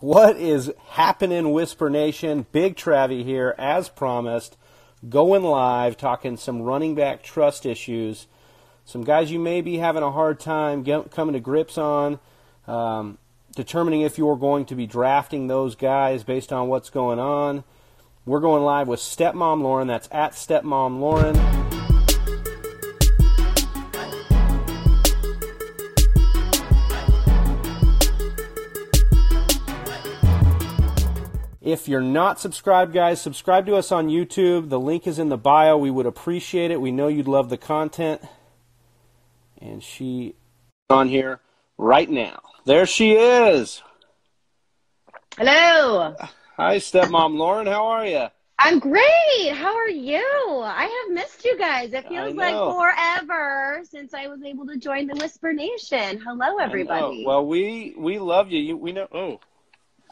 What is happening, Whisper Nation? Big Travie here, as promised, going live, talking some running back trust issues. Some guys you may be having a hard time get, coming to grips on, um, determining if you're going to be drafting those guys based on what's going on. We're going live with Stepmom Lauren. That's at Stepmom Lauren. If you're not subscribed, guys, subscribe to us on YouTube. The link is in the bio. We would appreciate it. We know you'd love the content. And she on here right now. There she is. Hello. Hi, stepmom Lauren. How are you? I'm great. How are you? I have missed you guys. It feels like forever since I was able to join the Whisper Nation. Hello, everybody. Well, we we love you. you we know. Oh,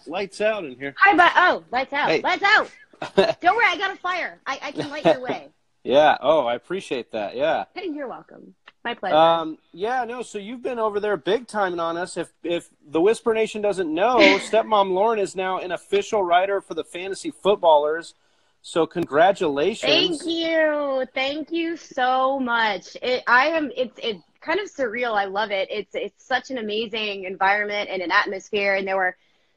lights out in here. Hi, but oh, lights out, hey. lights out. Don't worry, I got a fire. I, I can light your way. yeah. Oh, I appreciate that. Yeah. Hey, you're welcome. My pleasure. Um, yeah, no. So you've been over there big timing on us. If if the Whisper Nation doesn't know, Stepmom Lauren is now an official writer for the Fantasy Footballers. So congratulations. Thank you. Thank you so much. It, I am. It's it's kind of surreal. I love it. It's it's such an amazing environment and an atmosphere, and there were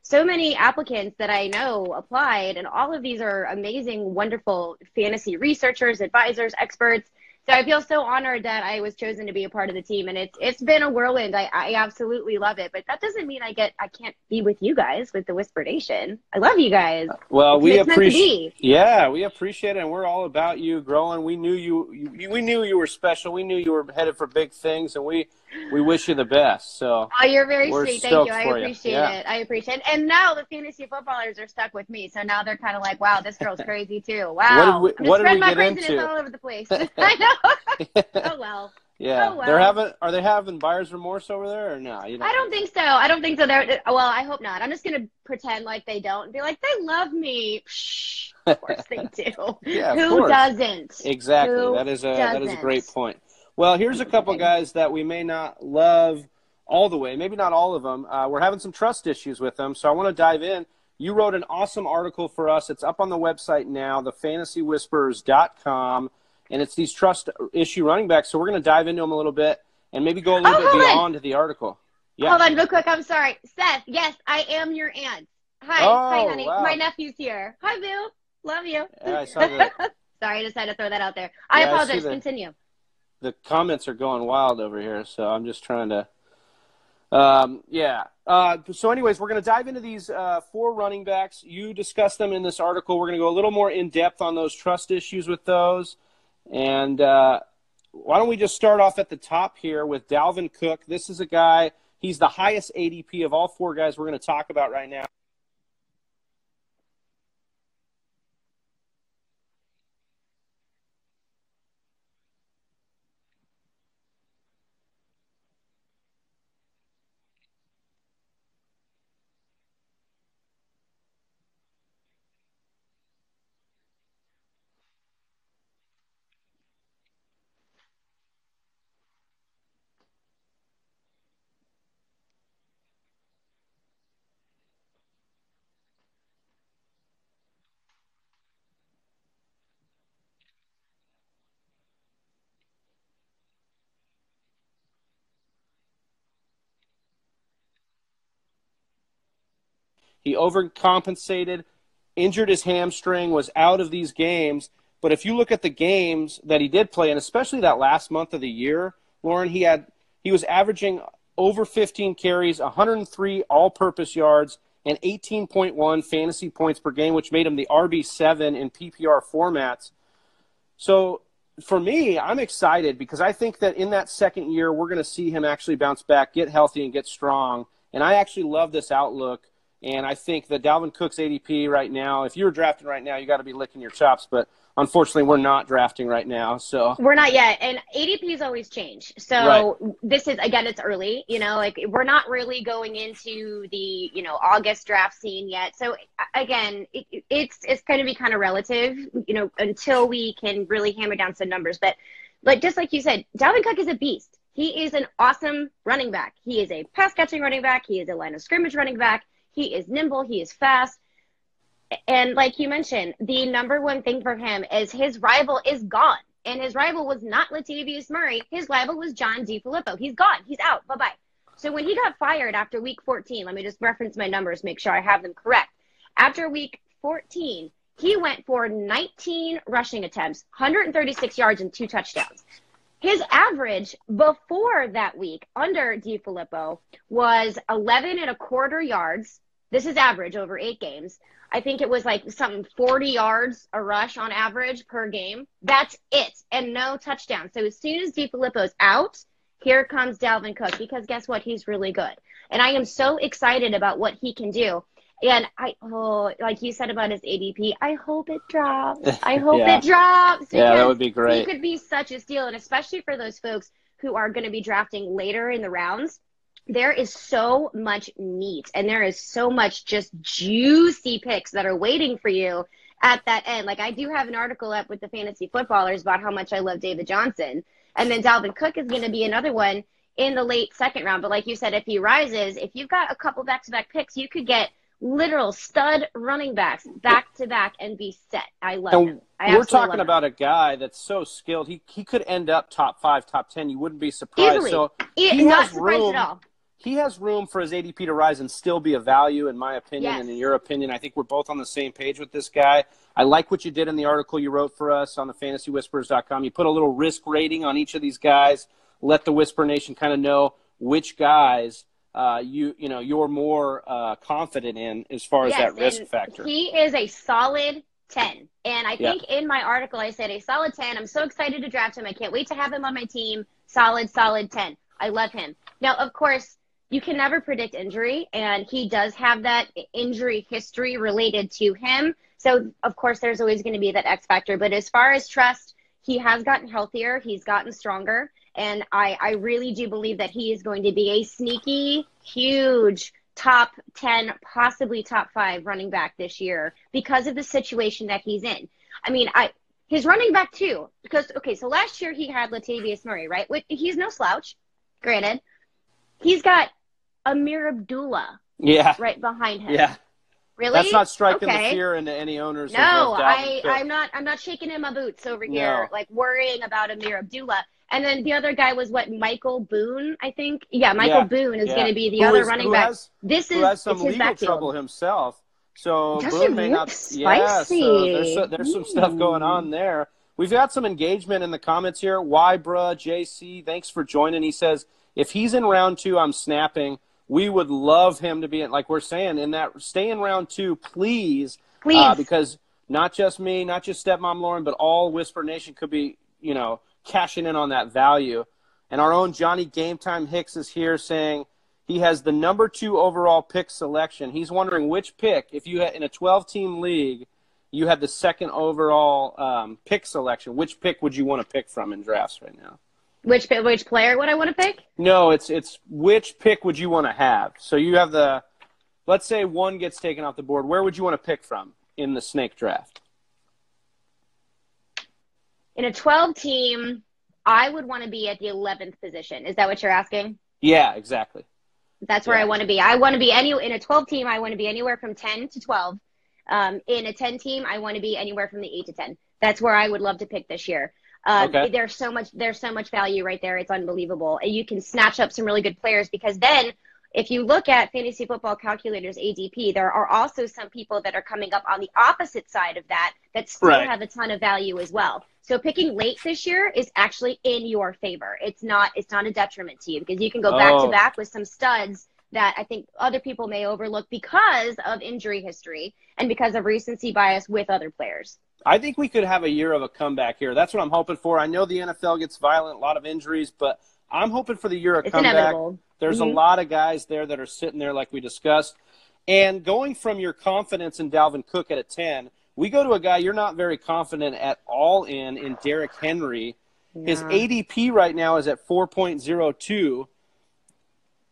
so many applicants that I know applied, and all of these are amazing, wonderful fantasy researchers, advisors, experts. So I feel so honored that I was chosen to be a part of the team, and it's it's been a whirlwind. I, I absolutely love it, but that doesn't mean I get I can't be with you guys with the Whisper Nation. I love you guys. Well, it's, we appreciate. Yeah, we appreciate it, and we're all about you growing. We knew you, you, we knew you were special. We knew you were headed for big things, and we we wish you the best. So oh, you're very sweet. Thank you. I appreciate you. it. I appreciate it. And now the fantasy footballers are stuck with me, so now they're kind of like, wow, this girl's crazy too. Wow, what did we, what did we craziness into? all over the place. I know. oh well. Yeah, oh, well. they're having. Are they having buyer's remorse over there, or no? You don't I don't think so. I don't think so. They're well. I hope not. I'm just gonna pretend like they don't and be like they love me. Psh, of course they do. yeah, Who course. doesn't? Exactly. Who that is a doesn't? that is a great point. Well, here's a couple guys that we may not love all the way, maybe not all of them. Uh, we're having some trust issues with them, so I want to dive in. You wrote an awesome article for us. It's up on the website now, thefantasywhispers.com, and it's these trust issue running backs. So we're going to dive into them a little bit and maybe go a little oh, bit beyond on. the article. Yeah. Hold on, real quick. I'm sorry, Seth. Yes, I am your aunt. Hi, oh, hi, honey. Wow. My nephew's here. Hi, Bill. Love you. Yeah, I saw that. sorry, I decided to throw that out there. I yeah, apologize. I Continue the comments are going wild over here, so I'm just trying to. Um, yeah. Uh, so, anyways, we're going to dive into these uh, four running backs. You discussed them in this article. We're going to go a little more in depth on those trust issues with those. And uh, why don't we just start off at the top here with Dalvin Cook? This is a guy, he's the highest ADP of all four guys we're going to talk about right now. He overcompensated, injured his hamstring, was out of these games. But if you look at the games that he did play, and especially that last month of the year, Lauren, he had he was averaging over 15 carries, 103 all-purpose yards, and 18.1 fantasy points per game, which made him the RB7 in PPR formats. So for me, I'm excited because I think that in that second year, we're going to see him actually bounce back, get healthy, and get strong. And I actually love this outlook and I think that Dalvin Cook's ADP right now, if you were drafting right now, you got to be licking your chops. But unfortunately, we're not drafting right now. So we're not yet. And ADPs always change. So right. this is, again, it's early. You know, like we're not really going into the, you know, August draft scene yet. So again, it, it's, it's going to be kind of relative, you know, until we can really hammer down some numbers. But like, just like you said, Dalvin Cook is a beast. He is an awesome running back. He is a pass catching running back. He is a line of scrimmage running back He is nimble. He is fast. And like you mentioned, the number one thing for him is his rival is gone. And his rival was not Latavius Murray. His rival was John DeFilippo. He's gone. He's out. Bye bye. So when he got fired after week 14, let me just reference my numbers, make sure I have them correct. After week 14, he went for 19 rushing attempts, 136 yards, and two touchdowns. His average before that week under DeFilippo was 11 and a quarter yards. This is average over eight games. I think it was like something 40 yards a rush on average per game. That's it, and no touchdown. So as soon as DeFilippo's out, here comes Dalvin Cook because guess what? He's really good. And I am so excited about what he can do. And I, oh, like you said about his ADP, I hope it drops. I hope Yeah. it drops. Yeah, that would be great. He could be such a steal. And especially for those folks who are going to be drafting later in the rounds, there is so much meat and there is so much just juicy picks that are waiting for you at that end. Like I do have an article up with the fantasy footballers about how much I love David Johnson. And then Dalvin Cook is going to be another one in the late second round. But like you said, if he rises, if you've got a couple back to back picks, you could get literal stud running backs back to back and be set. I love And him. I we're talking about a guy that's so skilled. He he could end up top five, top ten. You wouldn't be surprised. Easily. So E- he not surprised room. at all. He has room for his ADP to rise and still be a value, in my opinion, Yes. and in your opinion. I think we're both on the same page with this guy. I like what you did in the article you wrote for us on the fantasywhispers.com. You put a little risk rating on each of these guys. Let the Whisper Nation kind of know which guys uh, you you know you're more uh, confident in as far as that risk factor. He is a solid 10. And I Yeah. think in my article, I said a solid 10. I'm so excited to draft him. I can't wait to have him on my team. Solid, solid 10. I love him. Now, of course, you can never predict injury, and he does have that injury history related to him. So, of course, there's always going to be that X factor. But as far as trust, he has gotten healthier, he's gotten stronger. And I, I really do believe that he is going to be a sneaky, huge top 10, possibly top five running back this year because of the situation that he's in. I mean, I his running back too, because okay, so last year he had Latavius Murray, right? He's no slouch, granted. He's got Ameer Abdullah yeah, right behind him. yeah. Really? That's not striking okay. the fear into any owners. No, I, I'm not. I'm not shaking in my boots over here, No. like worrying about Ameer Abdullah. And then the other guy was what Michael Boone, I think. Yeah, Michael Yeah, Boone is yeah. going to be the Who other is- running back. has- this who is has some legal trouble himself. So Does Boone may not. Yeah, so spicy? there's so, there's some stuff going on there. We've got some engagement in the comments here. Why, bruh, JC, thanks for joining. He says if he's in round two, I'm snapping. We would love him to be in, like we're saying, in that stay in round two, please, Please. uh, because not just me, not just stepmom Lauren, but all Whisper Nation could be, you know, cashing in on that value. And our own Johnny Game Time Hicks is here saying he has the number two overall pick selection. He's wondering which pick, if you had in a 12 team league, you had the second overall um, pick selection. Which pick would you want to pick from in drafts right now? Which which player would I want to pick? No, it's it's which pick would you want to have? So you have the, let's say one gets taken off the board. Where would you want to pick from in the snake draft? In a 12 team, I would want to be at the 11th position. Is that what you're asking? Yeah, exactly. That's where Yeah. I want to be. I want to be any in a 12 team. I want to be anywhere from 10 to 12. Um, in a 10 team, I want to be anywhere from the 8 to 10. That's where I would love to pick this year. Um, Okay. There's so much. There's so much value right there. It's unbelievable. And you can snatch up some really good players because then. If you look at fantasy football calculators ADP, there are also some people that are coming up on the opposite side of that that still Right. have a ton of value as well. So picking late this year is actually in your favor. It's not it's not a detriment to you because you can go back Oh. to back with some studs that I think other people may overlook because of injury history and because of recency bias with other players. I think we could have a year of a comeback here. That's what I'm hoping for. I know the NFL gets violent, a lot of injuries, but I'm hoping for the year of It's comeback. inevitable. There's Mhm. a lot of guys there that are sitting there, like we discussed. And going from your confidence in Dalvin Cook at a 10, we go to a guy you're not very confident at all in, in Derrick Henry. His ADP right now is at 4.02.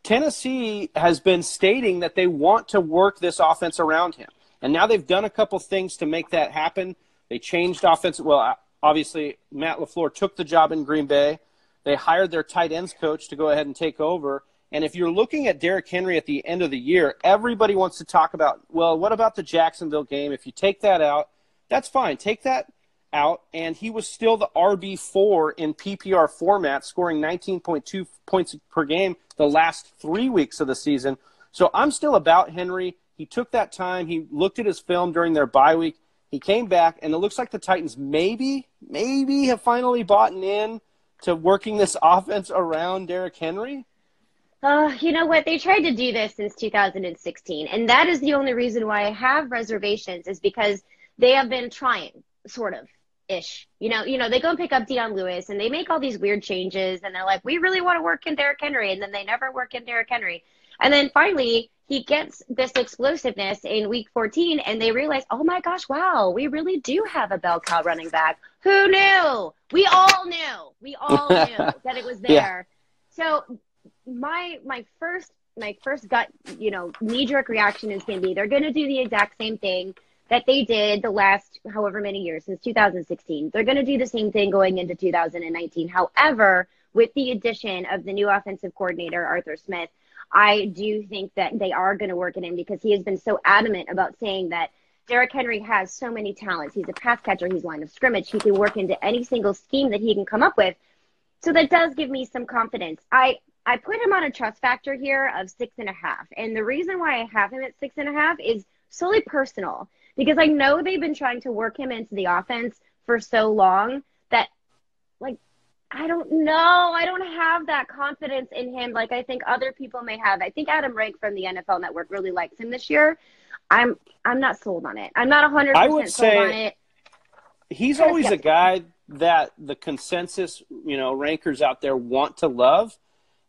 Tennessee has been stating that they want to work this offense around him. And now they've done a couple things to make that happen. They changed offense. Well, obviously, Matt LaFleur took the job in Green Bay. They hired their tight ends coach to go ahead and take over. And if you're looking at Derrick Henry at the end of the year, everybody wants to talk about, well, what about the Jacksonville game? If you take that out, that's fine. Take that out, and he was still the RB4 in PPR format, scoring 19.2 points per game the last three weeks of the season. So I'm still about Henry. He took that time. He looked at his film during their bye week. He came back, and it looks like the Titans maybe, maybe have finally bought in to working this offense around Derrick Henry. Uh, you know what? They tried to do this since 2016, and that is the only reason why I have reservations is because they have been trying, sort of ish. You know, you know, they go and pick up Dion Lewis, and they make all these weird changes, and they're like, we really want to work in Derrick Henry, and then they never work in Derrick Henry, and then finally he gets this explosiveness in week 14, and they realize, oh my gosh, wow, we really do have a bell cow running back. Who knew? We all knew. We all knew that it was there. Yeah. So my my first my first gut, you know, knee jerk reaction is going to be they're going to do the exact same thing that they did the last however many years since 2016. They're going to do the same thing going into 2019. However, with the addition of the new offensive coordinator Arthur Smith, I do think that they are going to work it in because he has been so adamant about saying that Derrick Henry has so many talents. He's a pass catcher. He's line of scrimmage. He can work into any single scheme that he can come up with. So that does give me some confidence. I I put him on a trust factor here of six and a half. And the reason why I have him at six and a half is solely personal because I know they've been trying to work him into the offense for so long that, like, I don't know. I don't have that confidence in him like I think other people may have. I think Adam Rank from the NFL Network really likes him this year. I'm I'm not sold on it. I'm not 100% I would sold say on it. He's always a guy that the consensus, you know, rankers out there want to love.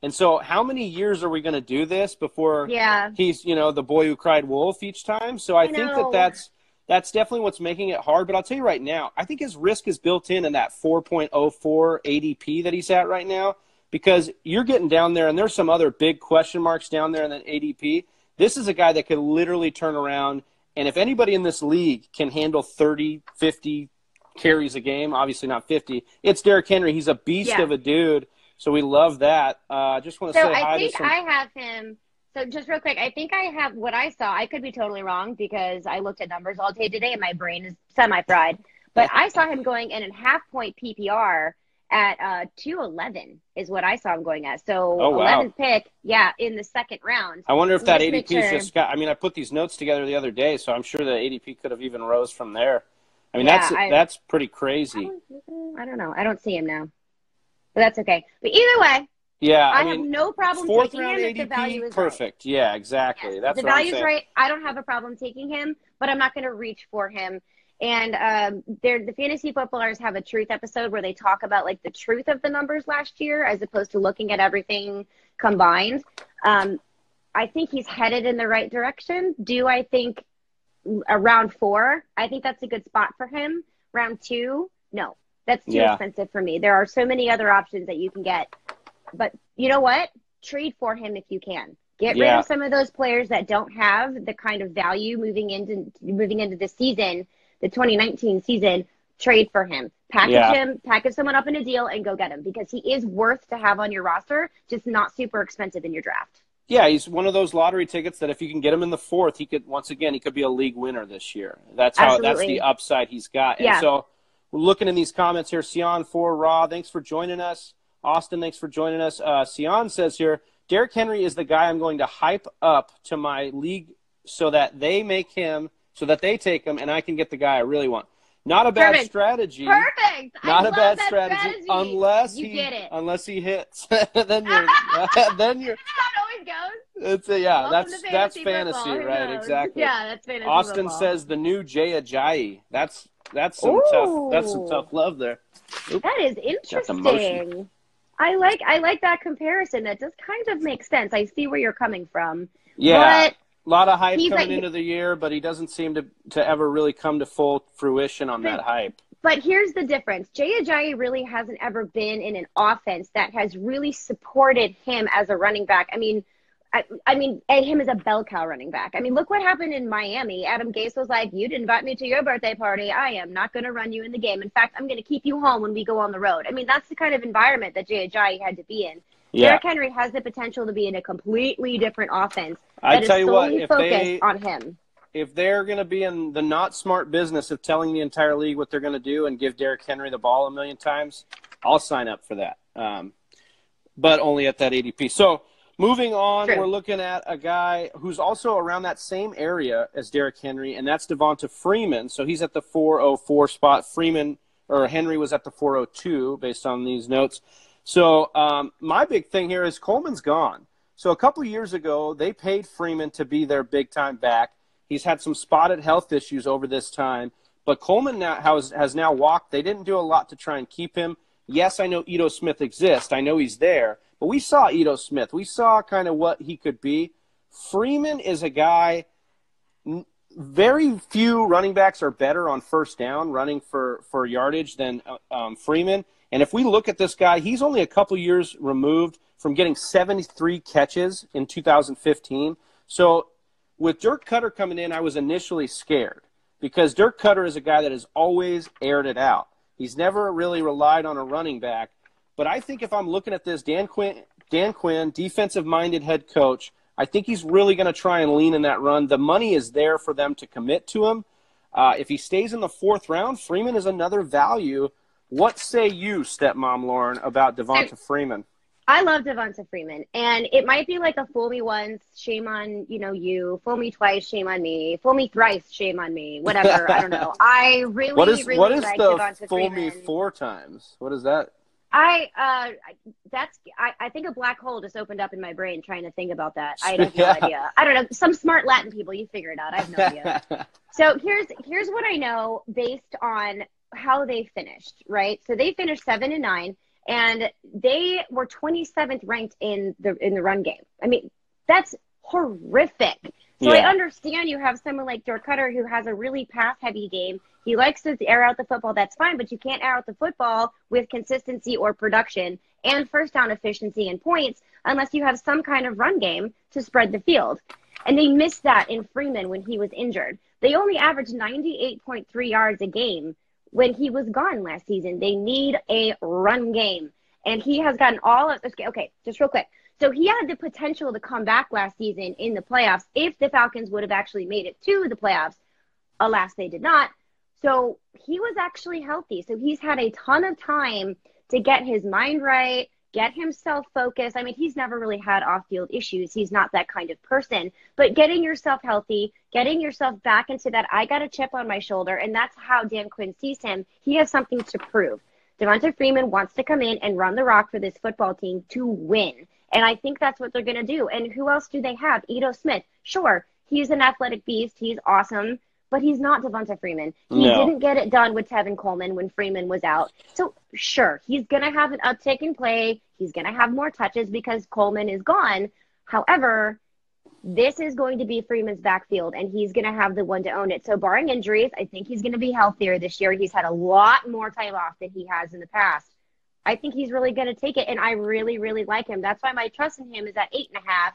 And so, how many years are we going to do this before yeah. he's, you know, the boy who cried wolf each time? So I, I think that that's that's definitely what's making it hard. But I'll tell you right now, I think his risk is built in in that 4.04 ADP that he's at right now because you're getting down there, and there's some other big question marks down there in that ADP. This is a guy that could literally turn around, and if anybody in this league can handle 30, 50 carries a game, obviously not 50, it's Derrick Henry. He's a beast yeah. of a dude so we love that. Uh, I uh, just want to so say hi I think some... I have him. So just real quick, I think I have what I saw. I could be totally wrong because I looked at numbers all day today and my brain is semi-fried. But I saw him going in a half point PPR at uh, 211 is what I saw him going at. So oh, wow. 11th pick, yeah, in the second round. I wonder if that ADP sure. just got. I mean, I put these notes together the other day, so I'm sure the ADP could have even rose from there. I mean, yeah, that's I, that's pretty crazy. I don't, I don't know. I don't see him now but that's okay. But either way, yeah, I, I mean, have no problem taking him ADP, if the value is perfect. Right. Yeah, exactly. That's the value is right. I don't have a problem taking him, but I'm not going to reach for him. And um, the fantasy footballers have a truth episode where they talk about like the truth of the numbers last year, as opposed to looking at everything combined. Um, I think he's headed in the right direction. Do I think around four? I think that's a good spot for him. Round two, no. That's too yeah. expensive for me. There are so many other options that you can get. But you know what? Trade for him if you can. Get yeah. rid of some of those players that don't have the kind of value moving into moving into the season, the 2019 season. Trade for him. Package yeah. him, package someone up in a deal, and go get him because he is worth to have on your roster, just not super expensive in your draft. Yeah, he's one of those lottery tickets that if you can get him in the fourth, he could once again he could be a league winner this year. That's how Absolutely. that's the upside he's got. And yeah. so we're looking in these comments here. Sion for Raw, thanks for joining us. Austin, thanks for joining us. Uh, Sion says here, Derrick Henry is the guy I'm going to hype up to my league so that they make him, so that they take him, and I can get the guy I really want. Not a bad Perfect. strategy. Perfect. Not a bad strategy, strategy, unless you he unless he hits. then you're then you're. That always goes. It's a, yeah. Welcome that's that's fantasy, right? Exactly. Yeah, that's fantasy. Austin football. says the new Jay Ajayi. That's that's some Ooh. tough. That's some tough love there. That is interesting. I like I like that comparison. That does kind of make sense. I see where you're coming from. Yeah. But a lot of hype coming like, into the year, but he doesn't seem to to ever really come to full fruition on but, that hype. But here's the difference. Jay Ajayi really hasn't ever been in an offense that has really supported him as a running back. I mean, I, I mean, him as a bell cow running back. I mean, look what happened in Miami. Adam Gase was like, "You didn't invite me to your birthday party. I am not going to run you in the game. In fact, I'm going to keep you home when we go on the road." I mean, that's the kind of environment that Jay Ajayi had to be in. Yeah. Derrick Henry has the potential to be in a completely different offense I tell you what, if they, on him. If they're going to be in the not smart business of telling the entire league what they're going to do and give Derrick Henry the ball a million times, I'll sign up for that. Um, but only at that ADP. So moving on, True. we're looking at a guy who's also around that same area as Derrick Henry, and that's Devonta Freeman. So he's at the 404 spot. Freeman or Henry was at the 402 based on these notes. So um, my big thing here is Coleman's gone. So a couple years ago, they paid Freeman to be their big time back. He's had some spotted health issues over this time, but Coleman now has, has now walked. They didn't do a lot to try and keep him. Yes, I know Ito Smith exists. I know he's there, but we saw Ito Smith. We saw kind of what he could be. Freeman is a guy. Very few running backs are better on first down running for for yardage than uh, um, Freeman. And if we look at this guy, he's only a couple years removed from getting 73 catches in 2015. So with Dirk Koetter coming in, I was initially scared because Dirk Koetter is a guy that has always aired it out. He's never really relied on a running back. But I think if I'm looking at this, Dan Quinn, Dan Quinn, defensive minded head coach, I think he's really going to try and lean in that run. The money is there for them to commit to him. Uh, if he stays in the fourth round, Freeman is another value what say you, stepmom Lauren, about Devonta Freeman? I love Devonta Freeman, and it might be like a fool me once, shame on you know you, fool me twice, shame on me, fool me thrice, shame on me, whatever. I don't know. I really, what is, really what is like the Devonta fool Freeman. me four times? What is that? I uh, that's I, I think a black hole just opened up in my brain trying to think about that. I have no yeah. idea. I don't know. Some smart Latin people, you figure it out. I have no idea. so here's here's what I know based on how they finished, right? So they finished seven and nine, and they were 27th ranked in the in the run game. I mean, that's horrific. So yeah. I understand you have someone like Dirk Koetter who has a really pass heavy game. He likes to air out the football. That's fine, but you can't air out the football with consistency or production and first down efficiency and points unless you have some kind of run game to spread the field. And they missed that in Freeman when he was injured. They only averaged 98.3 yards a game when he was gone last season. They need a run game. And he has gotten all of okay, okay, just real quick. So he had the potential to come back last season in the playoffs if the Falcons would have actually made it to the playoffs. Alas, they did not. So he was actually healthy. So he's had a ton of time to get his mind right, get himself focused. I mean, he's never really had off field issues. He's not that kind of person. But getting yourself healthy, getting yourself back into that, I got a chip on my shoulder. And that's how Dan Quinn sees him. He has something to prove. Devonta Freeman wants to come in and run the rock for this football team to win. And I think that's what they're going to do. And who else do they have? Ito Smith. Sure, he's an athletic beast. He's awesome but he's not Devonta Freeman. He no. didn't get it done with Tevin Coleman when Freeman was out. So sure, he's gonna have an uptick in play. He's gonna have more touches because Coleman is gone. However, this is going to be Freeman's backfield, and he's going to have the one to own it. So, barring injuries, I think he's going to be healthier this year. He's had a lot more time off than he has in the past. I think he's really going to take it, and I really, really like him. That's why my trust in him is at eight and a half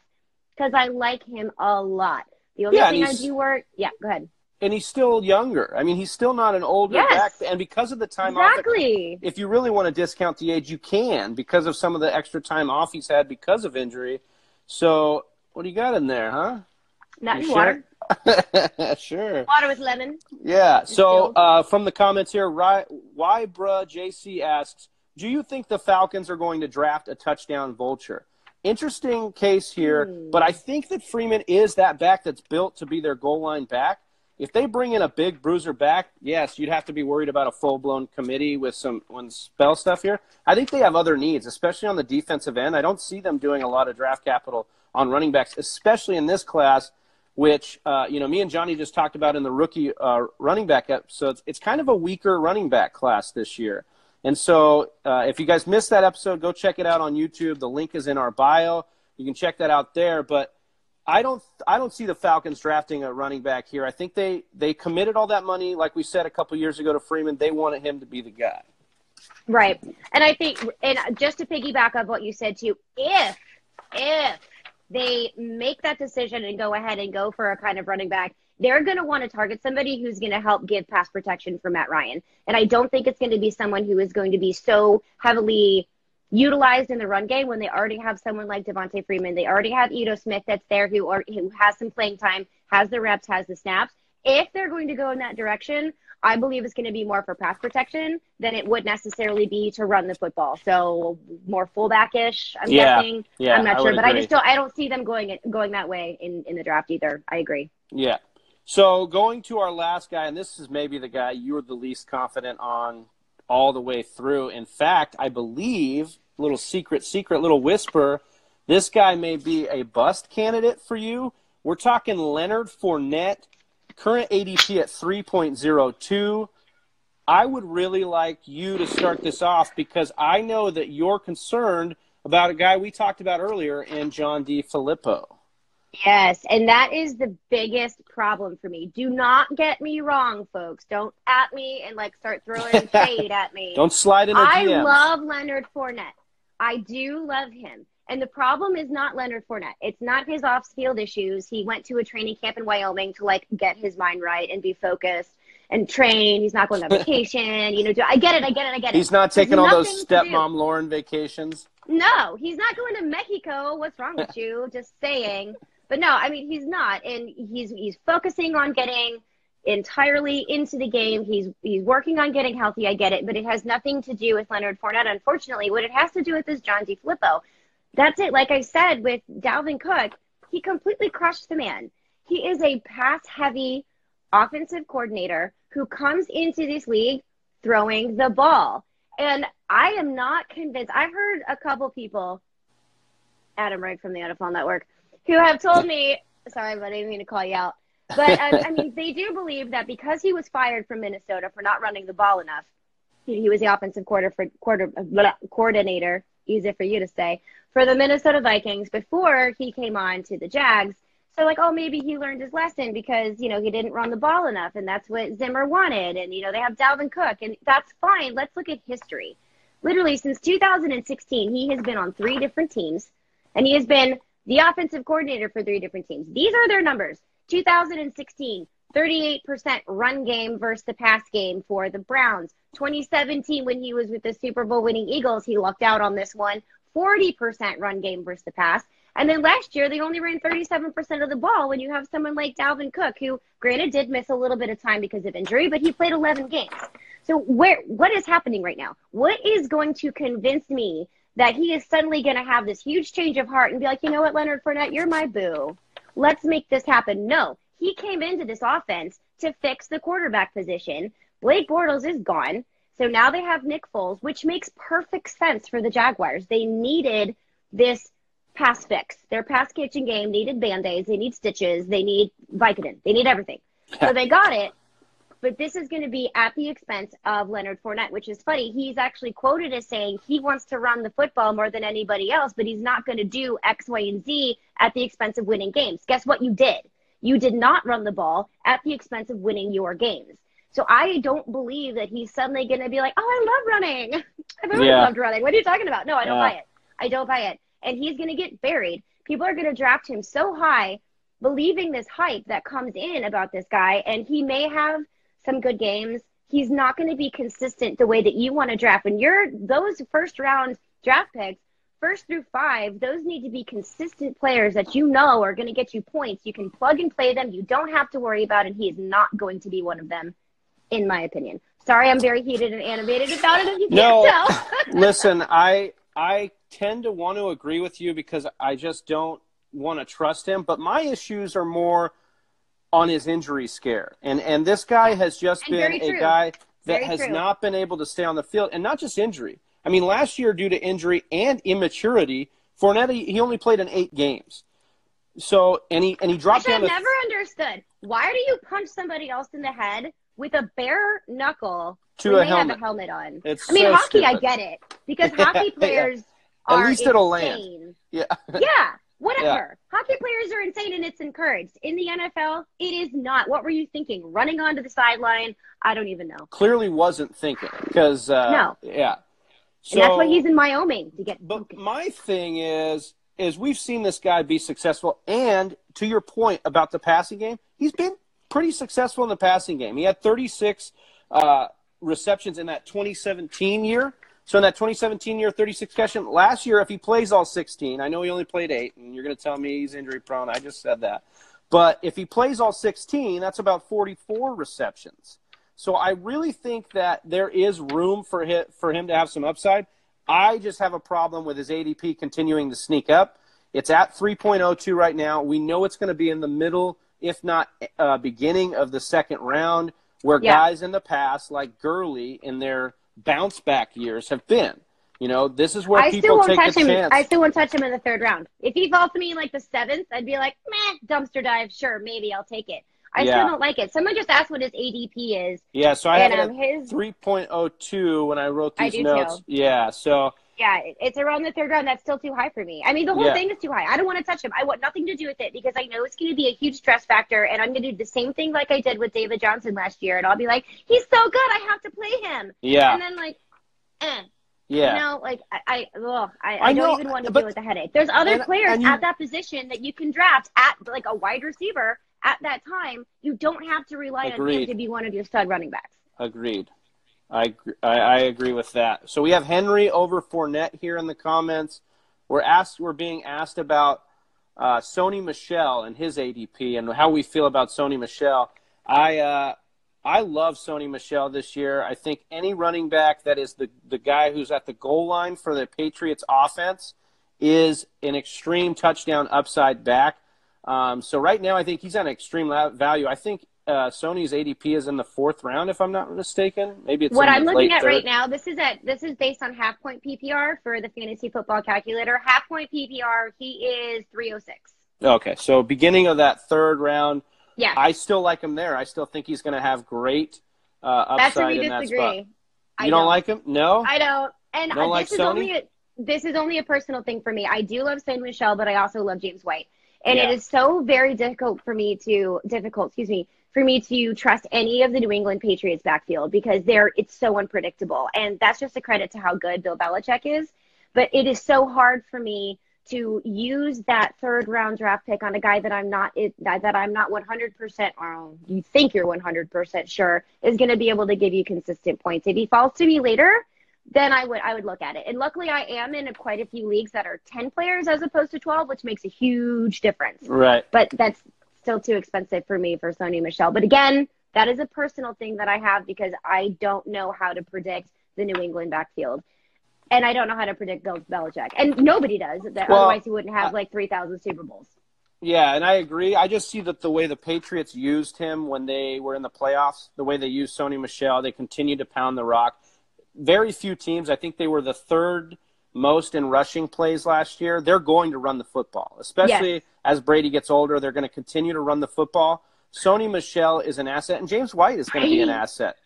because I like him a lot. The only yeah, thing I do work, yeah, go ahead and he's still younger. I mean, he's still not an older yes. back. And because of the time exactly. off, if you really want to discount the age, you can because of some of the extra time off he's had because of injury. So, what do you got in there, huh? Not water. sure. Water with lemon. Yeah. So, uh, from the comments here, why, why bruh JC asks, do you think the Falcons are going to draft a touchdown vulture? Interesting case here, hmm. but I think that Freeman is that back that's built to be their goal line back. If they bring in a big bruiser back, yes, you'd have to be worried about a full blown committee with some one spell stuff here. I think they have other needs, especially on the defensive end. I don't see them doing a lot of draft capital on running backs, especially in this class, which uh, you know me and Johnny just talked about in the rookie uh, running back episodes. It's kind of a weaker running back class this year. And so, uh, if you guys missed that episode, go check it out on YouTube. The link is in our bio. You can check that out there. But I don't I don't see the Falcons drafting a running back here. I think they they committed all that money, like we said a couple years ago to Freeman. They wanted him to be the guy. Right, and I think, and just to piggyback on what you said too, if if they make that decision and go ahead and go for a kind of running back, they're going to want to target somebody who's going to help give pass protection for Matt Ryan. And I don't think it's going to be someone who is going to be so heavily utilized in the run game when they already have someone like Devonta Freeman. They already have Ito Smith that's there who are, who has some playing time, has the reps, has the snaps. If they're going to go in that direction, I believe it's going to be more for pass protection than it would necessarily be to run the football. So more fullback-ish, I'm Yeah, guessing. yeah, I'm not I sure, but I just don't I don't see them going going that way in in the draft either. I agree. Yeah. So going to our last guy, and this is maybe the guy you're the least confident on all the way through. In fact, I believe, little secret, secret, little whisper, this guy may be a bust candidate for you. We're talking Leonard Fournette, current ADP at 3.02. I would really like you to start this off because I know that you're concerned about a guy we talked about earlier in John DeFilippo. Yes, and that is the biggest problem for me. Do not get me wrong, folks. Don't at me and like start throwing shade at me. Don't slide in I DMs. love Leonard Fournette. I do love him. And the problem is not Leonard Fournette. It's not his off field issues. He went to a training camp in Wyoming to like get his mind right and be focused and train. He's not going on vacation. You know, do, I get it. I get it. I get it. He's not taking all those nothing to do. stepmom Lauren vacations. No, he's not going to Mexico. What's wrong with you? Just saying. But no, I mean he's not, and he's he's focusing on getting entirely into the game. He's he's working on getting healthy. I get it, but it has nothing to do with Leonard Fournette. Unfortunately, what it has to do with is John DeFilippo. That's it. Like I said with Dalvin Cook, he completely crushed the man. He is a pass-heavy offensive coordinator who comes into this league throwing the ball. And I am not convinced. I heard a couple people, Adam Wright from the NFL Network, who have told me, sorry, but I didn't mean to call you out. But um, I mean, they do believe that because he was fired from Minnesota for not running the ball enough, he, was the offensive quarter for, quarter, blah, coordinator, easy for you to say, for the Minnesota Vikings before he came on to the Jags. So like, oh, maybe he learned his lesson because you know he didn't run the ball enough, and that's what Zimmer wanted. And you know they have Dalvin Cook, and that's fine. Let's look at history. Literally since 2016, he has been on three different teams, and he has been the offensive coordinator for three different teams. These are their numbers. 2016, 38% run game versus the pass game for the Browns. 2017, when he was with the Super Bowl winning Eagles, he lucked out on this one. 40% run game versus the pass. And then last year, they only ran 37% of the ball when you have someone like Dalvin Cook, who, granted, did miss a little bit of time because of injury, but he played 11 games. So, where what is happening right now? What is going to convince me that he is suddenly going to have this huge change of heart and be like, you know what, Leonard Fournette, you're my boo. Let's make this happen. No, he came into this offense to fix the quarterback position. Blake Bortles is gone. So now they have Nick Foles, which makes perfect sense for the Jaguars. They needed this pass fix. Their pass catching game needed band aids, they need stitches, they need Vicodin, they need everything. So they got it. But this is going to be at the expense of Leonard Fournette, which is funny. He's actually quoted as saying he wants to run the football more than anybody else, but he's not going to do X, Y, and Z at the expense of winning games. Guess what you did? You did not run the ball at the expense of winning your games. So I don't believe that he's suddenly going to be like, oh, I love running. I've always Yeah. loved running. What are you talking about? No, I don't Yeah. buy it. I don't buy it. And he's going to get buried. People are going to draft him so high, believing this hype that comes in about this guy. And he may have some good games. He's not going to be consistent the way that you want to draft. When you're those first round draft picks, first through five, those need to be consistent players that you know are going to get you points. You can plug and play them. You don't have to worry about, and he is not going to be one of them, in my opinion. Sorry, I'm very heated and animated about it. If you No. can't tell. Listen, I I tend to want to agree with you because I just don't want to trust him. But my issues are more on his injury scare, and and this guy has just And been a true. guy that Very has true. not been able to stay on the field, and not just injury. I mean, last year due to injury and immaturity, Fournette he only played in eight games. So and he and he dropped Which down I've to never understood. Why do you punch somebody else in the head with a bare knuckle To when a they helmet. have a helmet on? It's I mean, so hockey, I get it because Yeah, hockey yeah. players At are least it'll land. yeah. Yeah, whatever. Hockey players are insane and it's encouraged. In the NFL, it is not. What were you thinking? Running onto the sideline? I don't even know. clearly wasn't thinking because uh, No. yeah. So, And that's why he's in Wyoming to get But focused. my thing is, is we've seen this guy be successful, and to your point about the passing game, he's been pretty successful in the passing game. He had 36 uh, receptions in that 2017 year, So in that 2017 year, 36 catches. Last year, if he plays all 16, I know he only played eight, and you're going to tell me he's injury prone. I just said that. But if he plays all 16, that's about 44 receptions. So I really think that there is room for him, for him to have some upside. I just have a problem with his ADP continuing to sneak up. It's at 3.02 right now. We know it's going to be in the middle, if not uh, beginning of the second round, where yeah. guys in the past, like Gurley, in their bounce back years, have been. You know, this is where I people still won't take touch him. chance. I still won't touch him in the third round. If he falls to me in like the seventh, I'd be like, meh, dumpster dive. Sure, maybe I'll take it. I yeah. still don't like it. Someone just asked what his ADP is. Yeah, so I and, had um, his 3.02 when I wrote these I notes. Too. Yeah, so yeah, it's around the third round. That's still too high for me. I mean, the whole yeah. thing is too high. I don't want to touch him. I want nothing to do with it because I know it's going to be a huge stress factor, and I'm going to do the same thing like I did with David Johnson last year, and I'll be like, he's so good, I have to play him. Yeah, and then like, eh. Yeah. You know, like I, I, ugh, I, I, I don't even want to deal with the headache. There's other and, players and you, at that position that you can draft at like a wide receiver at that time. You don't have to rely agreed. on him to be one of your stud running backs. Agreed. I, I, I agree with that. So we have Henry over Fournette here in the comments. We're asked. We're being asked about uh, Sony Michel and his ADP and how we feel about Sony Michel. I uh, I love Sony Michel this year. I think any running back that is the, the guy who's at the goal line for the Patriots offense is an extreme touchdown upside back. Um, so right now, I think he's on extreme value. I think uh, Sony's ADP is in the fourth round, if I'm not mistaken. Maybe it's what I'm looking at third. right now. This is at this is based on half point PPR for the fantasy football calculator. Half point PPR, he is 306. Okay, so beginning of that third round. Yeah. I still like him there. I still think he's going to have great uh, upside That's where we in disagree. that spot. You don't, don't, like him? No. I don't. And don't uh, like this Sony? is only a, this is only a personal thing for me. I do love Sony Michel, but I also love James White. And yeah. it is so very difficult for me to difficult, excuse me, for me to trust any of the New England Patriots backfield because they're it's so unpredictable. And that's just a credit to how good Bill Belichick is. But it is so hard for me to use that third round draft pick on a guy that I'm not it, that, I'm not 100% or you think you're 100% sure is going to be able to give you consistent points. If he falls to me later, then I would I would look at it. And luckily, I am in a, quite a few leagues that are 10 players as opposed to 12, which makes a huge difference. Right. But that's still too expensive for me for Sony Michel. But again, that is a personal thing that I have because I don't know how to predict the New England backfield and I don't know how to predict Bill Belichick, and nobody does. That well, otherwise, he wouldn't have like three thousand Super Bowls. Yeah, and I agree. I just see that the way the Patriots used him when they were in the playoffs, the way they used Sony Michel, they continued to pound the rock. Very few teams, I think they were the third most in rushing plays last year. They're going to run the football, especially as Brady gets older. They're going to continue to run the football. Sony Michel is an asset, and James White is going to be an asset.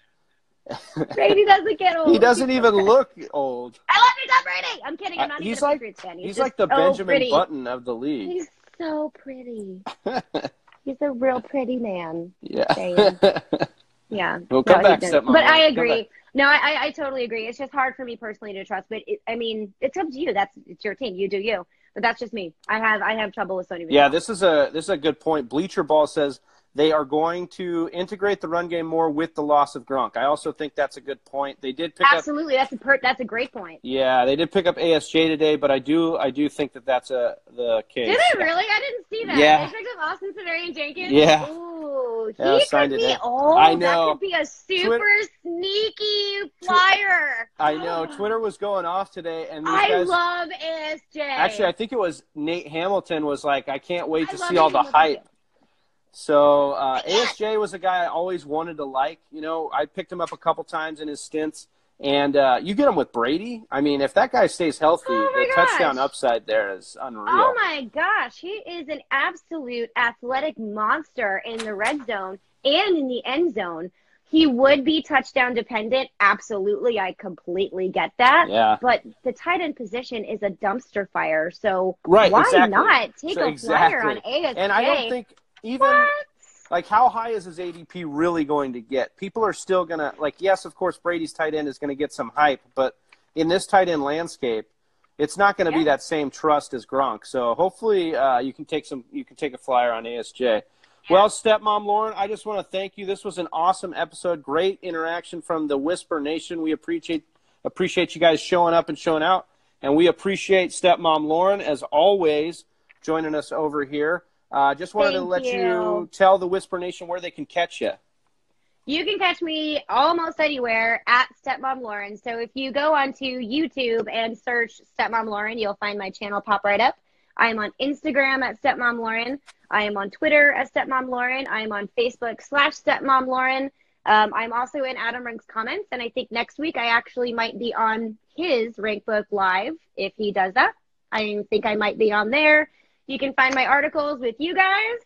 Brady doesn't get old. He doesn't even look old. I love you, Tom Brady. I'm kidding. I'm not he's even like, a Patriots fan. He's, he's like the so Benjamin pretty. Button of the league. He's so pretty. he's a real pretty man. Yeah. yeah. We'll come no, back, But I agree. No, I, I totally agree. It's just hard for me personally to trust. But it, I mean, it's up to you. That's it's your team. You do you. But that's just me. I have I have trouble with Sony. Yeah, this is a this is a good point. Bleacher Ball says they are going to integrate the run game more with the loss of Gronk. I also think that's a good point. They did pick absolutely. Up, that's a per, that's a great point. Yeah, they did pick up ASJ today, but I do I do think that that's a the case. Did they really? I didn't see that. Yeah. They picked up Austin Seferian-Jenkins. Yeah. Ooh, he yeah, could be. It. Oh, I know. That could be a super Twitter, sneaky flyer. I know. Twitter was going off today, and I guys, love ASJ. Actually, I think it was Nate Hamilton was like, I can't wait I to see all the hype. So uh, ASJ was a guy I always wanted to like. You know, I picked him up a couple times in his stints, and uh, you get him with Brady. I mean, if that guy stays healthy, oh the gosh. touchdown upside there is unreal. Oh my gosh, he is an absolute athletic monster in the red zone and in the end zone. He would be touchdown dependent. Absolutely. I completely get that. Yeah. But the tight end position is a dumpster fire. So right, why exactly. not take so a exactly. flyer on ASJ? And I don't think even what? Like how high is his ADP really going to get? People are still gonna like yes, of course Brady's tight end is gonna get some hype, but in this tight end landscape, it's not going to Yeah. be that same trust as Gronk. So hopefully uh, you can take some you can take a flyer on ASJ. Well, stepmom Lauren, I just want to thank you. This was an awesome episode. Great interaction from the Whisper Nation. We appreciate Appreciate you guys showing up and showing out. And we appreciate stepmom Lauren, as always, joining us over here. Uh, just wanted Thank to let you. you. tell the Whisper Nation where they can catch you. You can catch me almost anywhere at Stepmom Lauren. So if you go onto YouTube and search Stepmom Lauren, you'll find my channel pop right up. I am on Instagram at Stepmom Lauren. I am on Twitter at Stepmom Lauren. I am on Facebook slash Stepmom Lauren. Um, I'm also in Adam Rank's comments, and I think next week I actually might be on his Rank Book Live if he does that. I think I might be on there. You can find my articles with you guys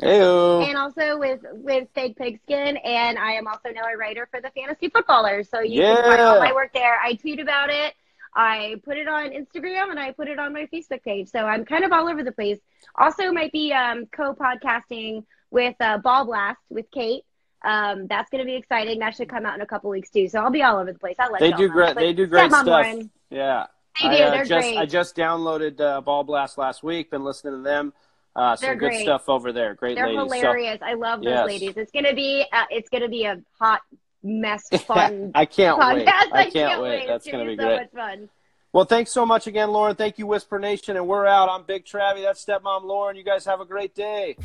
Heyo. and also with with Fake Pigskin, and I am also now a writer for the Fantasy Footballers. So you can find all my work there. I tweet about it. I put it on Instagram and I put it on my Facebook page. So I'm kind of all over the place. Also, might be um, co-podcasting with uh, Ball Blast with Kate. Um, that's going to be exciting. That should come out in a couple weeks too. So I'll be all over the place. I'll let They do great. They do great stuff. Lauren, Yeah. They I, uh, They're just, great. I just downloaded uh, Ball Blast last week. Been listening to them. Uh, some They're good great. stuff over there. Great They're ladies. So- hilarious. I love those Yes. ladies. It's gonna be uh, it's gonna be a hot mess fun I can't podcast. wait. I can't wait. It's That's gonna going to be be so great. much fun. Well, thanks so much again, Lauren. Thank you, Whisper Nation. And we're out. I'm Big Travie. That's Stepmom Lauren. You guys have a great day.